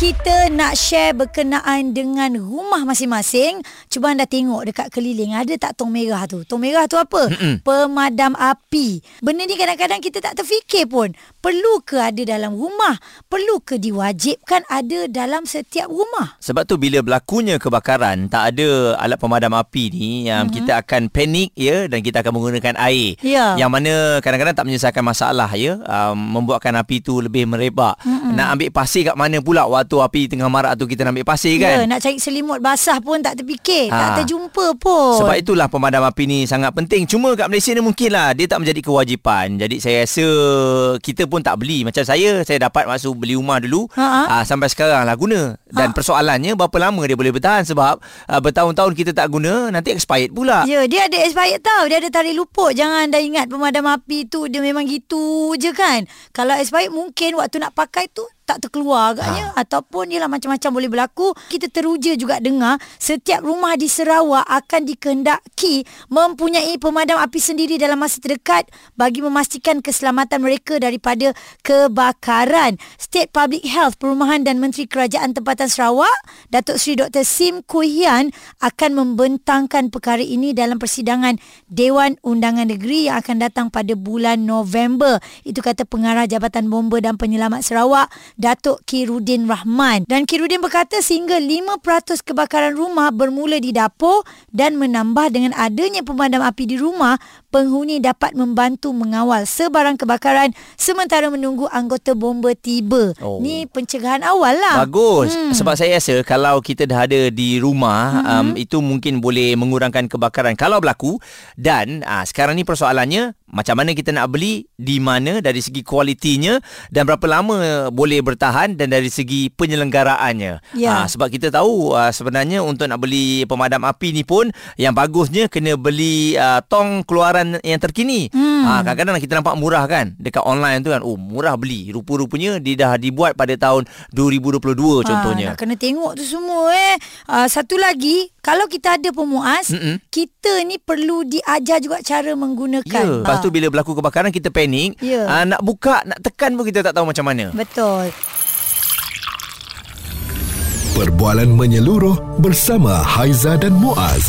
Kita nak share berkenaan dengan rumah masing-masing. Cuba anda tengok dekat keliling ada tak tong merah tu? Tong merah tu apa? Mm-mm. Pemadam api. Benda ni kadang-kadang kita tak terfikir pun. Perlu ke ada dalam rumah? Perlu ke diwajibkan ada dalam setiap rumah? Sebab tu bila berlakunya kebakaran tak ada alat pemadam api ni yang mm-hmm. kita akan panik ya dan kita akan menggunakan air. Ya. Yang mana kadang-kadang tak menyelesaikan masalah ya um, membuatkan api tu lebih merebak. Mm-hmm. Nak ambil pasir kat mana pula waktu api tengah marak tu kita nak ambil pasir kan? Ya, nak cari selimut basah pun tak terfikir. Ha. Tak terjumpa pun. Sebab itulah pemadam api ni sangat penting. Cuma kat Malaysia ni mungkin lah dia tak menjadi kewajipan. Jadi saya rasa kita pun tak beli. Macam saya, saya dapat masuk beli rumah dulu. Ha-ha. Uh, sampai sekarang lah guna. Dan Ha. persoalannya berapa lama dia boleh bertahan. Sebab uh, bertahun-tahun kita tak guna, nanti expired pula. Ya, dia ada expired tau. Dia ada tarik luput. Jangan anda ingat pemadam api tu dia memang gitu je kan. Kalau expired mungkin waktu nak pakai tu tak terkeluar agaknya ha. ataupun ialah macam-macam boleh berlaku. Kita teruja juga dengar setiap rumah di Sarawak akan dikehendaki mempunyai pemadam api sendiri dalam masa terdekat bagi memastikan keselamatan mereka daripada kebakaran. State Public Health Perumahan dan Menteri Kerajaan Tempatan Sarawak, Datuk Seri Dr. Sim Kuihian akan membentangkan perkara ini dalam persidangan Dewan Undangan Negeri yang akan datang pada bulan November. Itu kata pengarah Jabatan Bomba dan Penyelamat Sarawak, Datuk Kirudin Rahman. Dan Kirudin berkata sehingga 5% kebakaran rumah bermula di dapur dan menambah dengan adanya pemadam api di rumah, penghuni dapat membantu mengawal sebarang kebakaran sementara menunggu anggota bomba tiba. Oh. Ni pencegahan awal lah. Bagus hmm. Sebab saya rasa Kalau kita dah ada di rumah hmm. um, Itu mungkin boleh mengurangkan kebakaran Kalau berlaku Dan uh, sekarang ni persoalannya Macam mana kita nak beli Di mana Dari segi kualitinya Dan berapa lama boleh bertahan Dan dari segi penyelenggaraannya Ya. Ah, Sebab kita tahu uh, Sebenarnya untuk nak beli pemadam api ni pun Yang bagusnya Kena beli uh, tong keluaran yang terkini Hmm. Ah, Kadang-kadang kita nampak murah kan Dekat online tu kan Oh murah beli Rupa-rupanya Dia dah dibuat pada tahun 2022 contohnya Ha, nak kena tengok tu semua eh. Uh, satu lagi, kalau kita ada pemuas, Mm-mm. kita ni perlu diajar juga cara menggunakan. Ya, lepas tu bila berlaku kebakaran kita panik, Ya. ah, nak buka, nak tekan pun kita tak tahu macam mana. Betul. Perbualan menyeluruh bersama Haiza dan Muaz.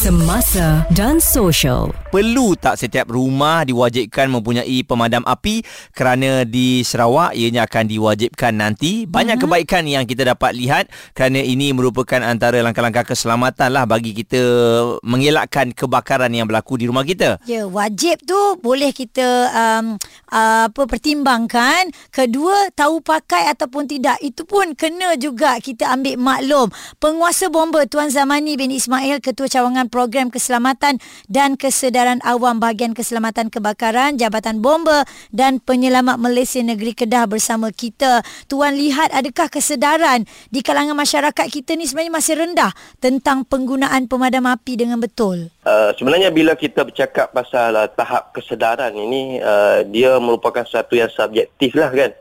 Semasa dan social. Perlu tak setiap rumah diwajibkan mempunyai pemadam api kerana di Sarawak ianya akan diwajibkan nanti. Banyak mm-hmm. kebaikan yang kita dapat lihat kerana ini merupakan antara langkah-langkah keselamatan lah bagi kita mengelakkan kebakaran yang berlaku di rumah kita. Ya, wajib tu boleh kita um, uh, apa pertimbangkan. Kedua, tahu pakai ataupun tidak. Itu pun kena juga kita ambil maklum. Penguasa bomba Tuan Zamani bin Ismail, Ketua Cawangan Program Keselamatan dan Kesedaran Awam Bahagian Keselamatan Kebakaran, Jabatan Bomba dan Penyelamat Malaysia Negeri Kedah bersama kita. Tuan lihat adakah kesedaran di kalangan masyarakat kita ni sebenarnya masih rendah tentang penggunaan pemadam api dengan betul? Uh, sebenarnya bila kita bercakap pasal uh, tahap kesedaran ini uh, dia merupakan satu yang subjektif lah kan.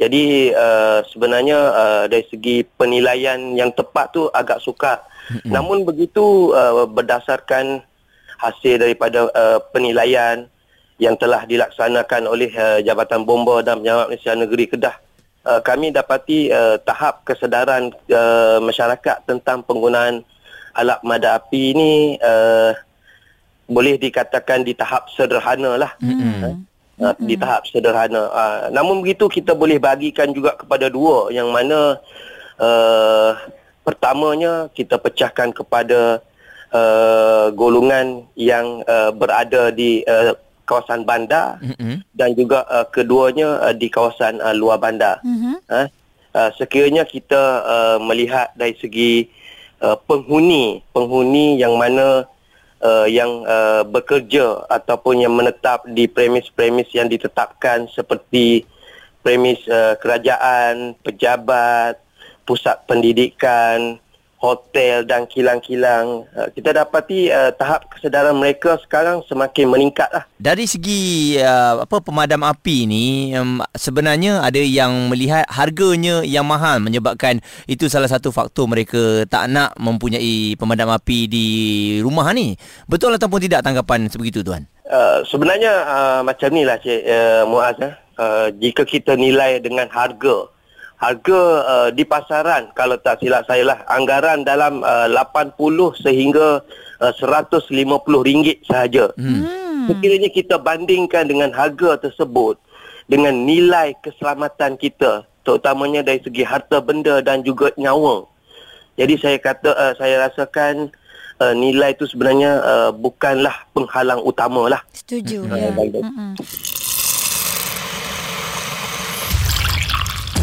Jadi uh, sebenarnya uh, dari segi penilaian yang tepat tu agak sukar. Mm-hmm. Namun begitu uh, berdasarkan hasil daripada uh, penilaian yang telah dilaksanakan oleh uh, Jabatan Bomba dan Penyelamat Malaysia Negeri Kedah uh, kami dapati uh, tahap kesedaran uh, masyarakat tentang penggunaan alat mada api ini uh, boleh dikatakan di tahap sederhana lah. Mm-hmm. Uh, di tahap sederhana. Uh, namun begitu kita boleh bagikan juga kepada dua yang mana uh, pertamanya kita pecahkan kepada uh, golongan yang uh, berada di uh, kawasan bandar Mm-mm. dan juga uh, keduanya uh, di kawasan uh, luar bandar. Mhm. Uh, uh, sekiranya kita uh, melihat dari segi uh, penghuni, penghuni yang mana uh, yang uh, bekerja ataupun yang menetap di premis-premis yang ditetapkan seperti premis uh, kerajaan, pejabat, pusat pendidikan, hotel dan kilang-kilang. Uh, kita dapati uh, tahap kesedaran mereka sekarang semakin meningkat lah. Dari segi uh, apa pemadam api ni um, sebenarnya ada yang melihat harganya yang mahal menyebabkan itu salah satu faktor mereka tak nak mempunyai pemadam api di rumah ni. Betul ataupun tidak tanggapan sebegitu tuan? Uh, sebenarnya uh, macam ni lah Cik uh, Muaz. Uh, jika kita nilai dengan harga, harga uh, di pasaran kalau tak silap saya lah anggaran dalam uh, 80 sehingga uh, 150 ringgit sahaja. Hmm. Sekiranya kita bandingkan dengan harga tersebut dengan nilai keselamatan kita terutamanya dari segi harta benda dan juga nyawa. Jadi saya kata uh, saya rasakan uh, nilai itu sebenarnya uh, bukanlah penghalang utama lah. Setuju. Hmm. Ya. Baik, baik.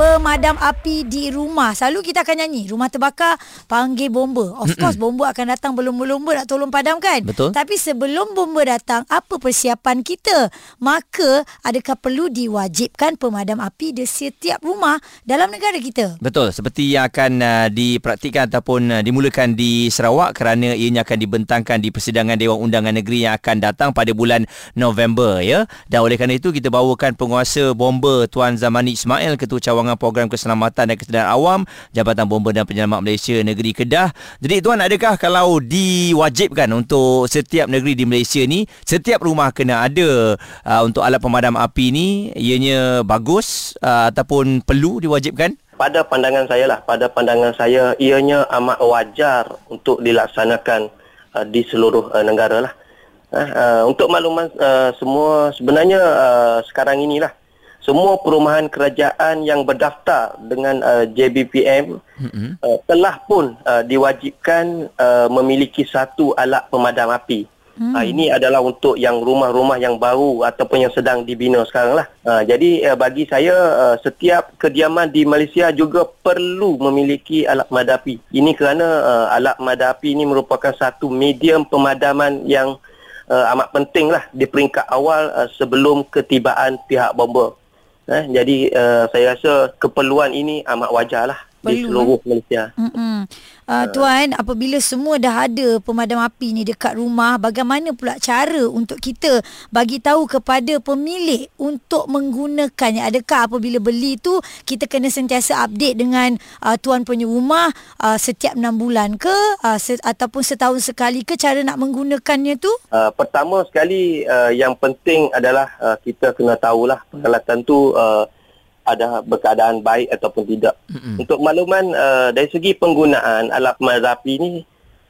Pemadam api di rumah. Selalu kita akan nyanyi. Rumah terbakar, panggil bomba. Of course, bomba akan datang belum-belum nak tolong padamkan. Betul. Tapi sebelum bomba datang, apa persiapan kita? Maka, adakah perlu diwajibkan pemadam api di setiap rumah dalam negara kita? Betul, seperti yang akan uh, dipraktikkan ataupun uh, dimulakan di Sarawak kerana ianya akan dibentangkan di persidangan Dewan Undangan Negeri yang akan datang pada bulan November ya. Dan oleh kerana itu kita bawakan penguasa bomba Tuan Zamani Ismail Ketua Cawangan Program Keselamatan dan Kesedaran Awam Jabatan Bomba dan Penyelamat Malaysia Negeri Kedah. Jadi tuan adakah kalau diwajibkan untuk setiap negeri di Malaysia ni setiap rumah kena ada uh, untuk alat pemadam api ni ianya bagus uh, ataupun perlu diwajibkan? pada pandangan saya lah, pada pandangan saya ianya amat wajar untuk dilaksanakan uh, di seluruh uh, negara lah. Uh, uh, untuk makluman uh, semua sebenarnya uh, sekarang inilah semua perumahan kerajaan yang berdaftar dengan uh, JBPM mm-hmm. uh, telah pun uh, diwajibkan uh, memiliki satu alat pemadam api. Hmm. Uh, ini adalah untuk yang rumah-rumah yang baru ataupun yang sedang dibina sekarang lah. Uh, jadi uh, bagi saya uh, setiap kediaman di Malaysia juga perlu memiliki alat pemadam api. Ini kerana uh, alat pemadam api ini merupakan satu medium pemadaman yang uh, amat penting lah di peringkat awal uh, sebelum ketibaan pihak bomba. Eh, jadi uh, saya rasa keperluan ini amat wajar lah Perlu, di seluruh Malaysia. Mm-mm. Uh, tuan, apabila semua dah ada pemadam api ni dekat rumah, bagaimana pula cara untuk kita bagi tahu kepada pemilik untuk menggunakannya? Adakah apabila beli tu kita kena sentiasa update dengan uh, tuan punya rumah uh, setiap 6 bulan ke uh, se- ataupun setahun sekali ke cara nak menggunakannya tu? Uh, pertama sekali uh, yang penting adalah uh, kita kena tahulah peralatan tu uh, ada berkeadaan baik ataupun tidak. Mm-hmm. Untuk makluman uh, dari segi penggunaan alat pemadam api ni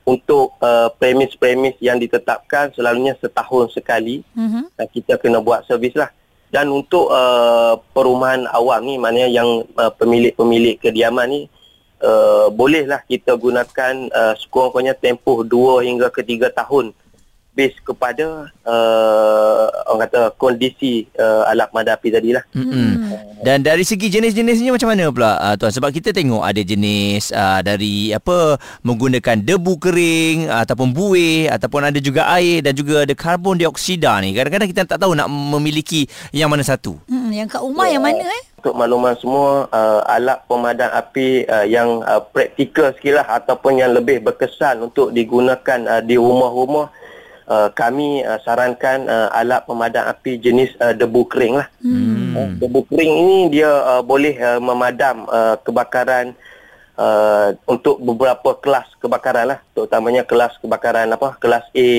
untuk uh, premis-premis yang ditetapkan selalunya setahun sekali Mm-hmm. uh, kita kena buat servis lah. Dan untuk uh, perumahan awam ni maknanya yang uh, pemilik-pemilik kediaman ni uh, bolehlah kita gunakan uh, sekurang-kurangnya tempoh 2 hingga ke 3 tahun base kepada uh, orang kata kondisi uh, alat pemadam api tadilah. Mm-mm. Dan dari segi jenis-jenisnya macam mana pula uh, tuan sebab kita tengok ada jenis uh, dari apa menggunakan debu kering uh, ataupun buih ataupun ada juga air dan juga ada karbon dioksida ni. Kadang-kadang kita tak tahu nak memiliki yang mana satu. Hmm, yang kat rumah yang mana eh? Untuk makluman semua uh, alat pemadam api uh, yang uh, praktikal sikit lah ataupun yang lebih berkesan untuk digunakan uh, di rumah-rumah uh, kami uh, sarankan uh, alat pemadam api jenis uh, debu kering lah. Hmm. Uh, debu kering ini dia uh, boleh uh, memadam uh, kebakaran uh, untuk beberapa kelas kebakaran lah. Terutamanya kelas kebakaran apa? Kelas A,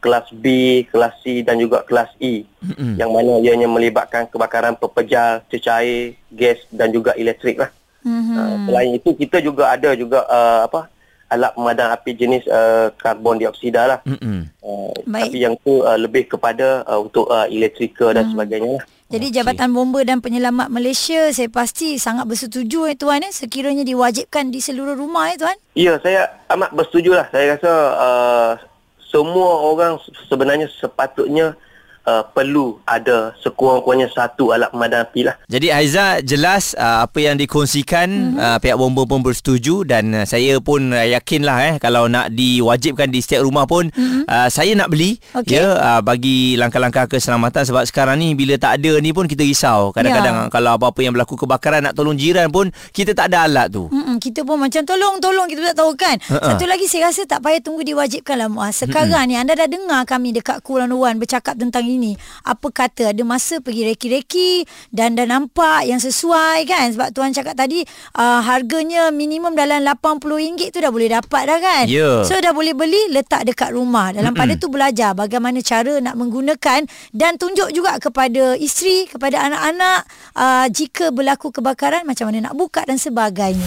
kelas B, kelas C dan juga kelas E. Hmm. Yang mana ianya melibatkan kebakaran pepejal, cecair, gas dan juga elektrik lah. Mm-hmm. Uh, selain itu kita juga ada juga uh, apa alat pemadam api jenis uh, karbon dioksida lah. Mm-mm. Uh, Baik. tapi yang tu uh, lebih kepada uh, untuk uh, elektrika dan sebagainya lah. Jadi Jabatan Bomba dan Penyelamat Malaysia saya pasti sangat bersetuju eh tuan eh sekiranya diwajibkan di seluruh rumah eh tuan. Ya, saya amat bersetuju lah. Saya rasa uh, semua orang sebenarnya sepatutnya uh, perlu ada sekurang-kurangnya satu alat pemadam api lah. Jadi Haiza jelas uh, apa yang dikongsikan mm-hmm. uh, pihak bomba pun bersetuju dan uh, saya pun uh, yakinlah eh kalau nak diwajibkan di setiap rumah pun mm-hmm. uh, saya nak beli okay. ya uh, bagi langkah-langkah keselamatan sebab sekarang ni bila tak ada ni pun kita risau. Kadang-kadang yeah. kalau apa-apa yang berlaku kebakaran nak tolong jiran pun kita tak ada alat tu. Mm-mm, kita pun macam tolong tolong kita tak tahu kan. Uh-uh. Satu lagi saya rasa tak payah tunggu diwajibkan lah Muaz. Sekarang Mm-mm. ni anda dah dengar kami dekat Kuala Luar bercakap tentang ini. Apa kata ada masa pergi reki-reki dan dah nampak yang sesuai kan sebab tuan cakap tadi uh, harganya minimum dalam RM80 tu dah boleh dapat dah kan. Yeah. So dah boleh beli letak dekat rumah. Dalam pada tu belajar bagaimana cara nak menggunakan dan tunjuk juga kepada isteri, kepada anak-anak uh, jika berlaku kebakaran macam mana nak buka dan sebagainya.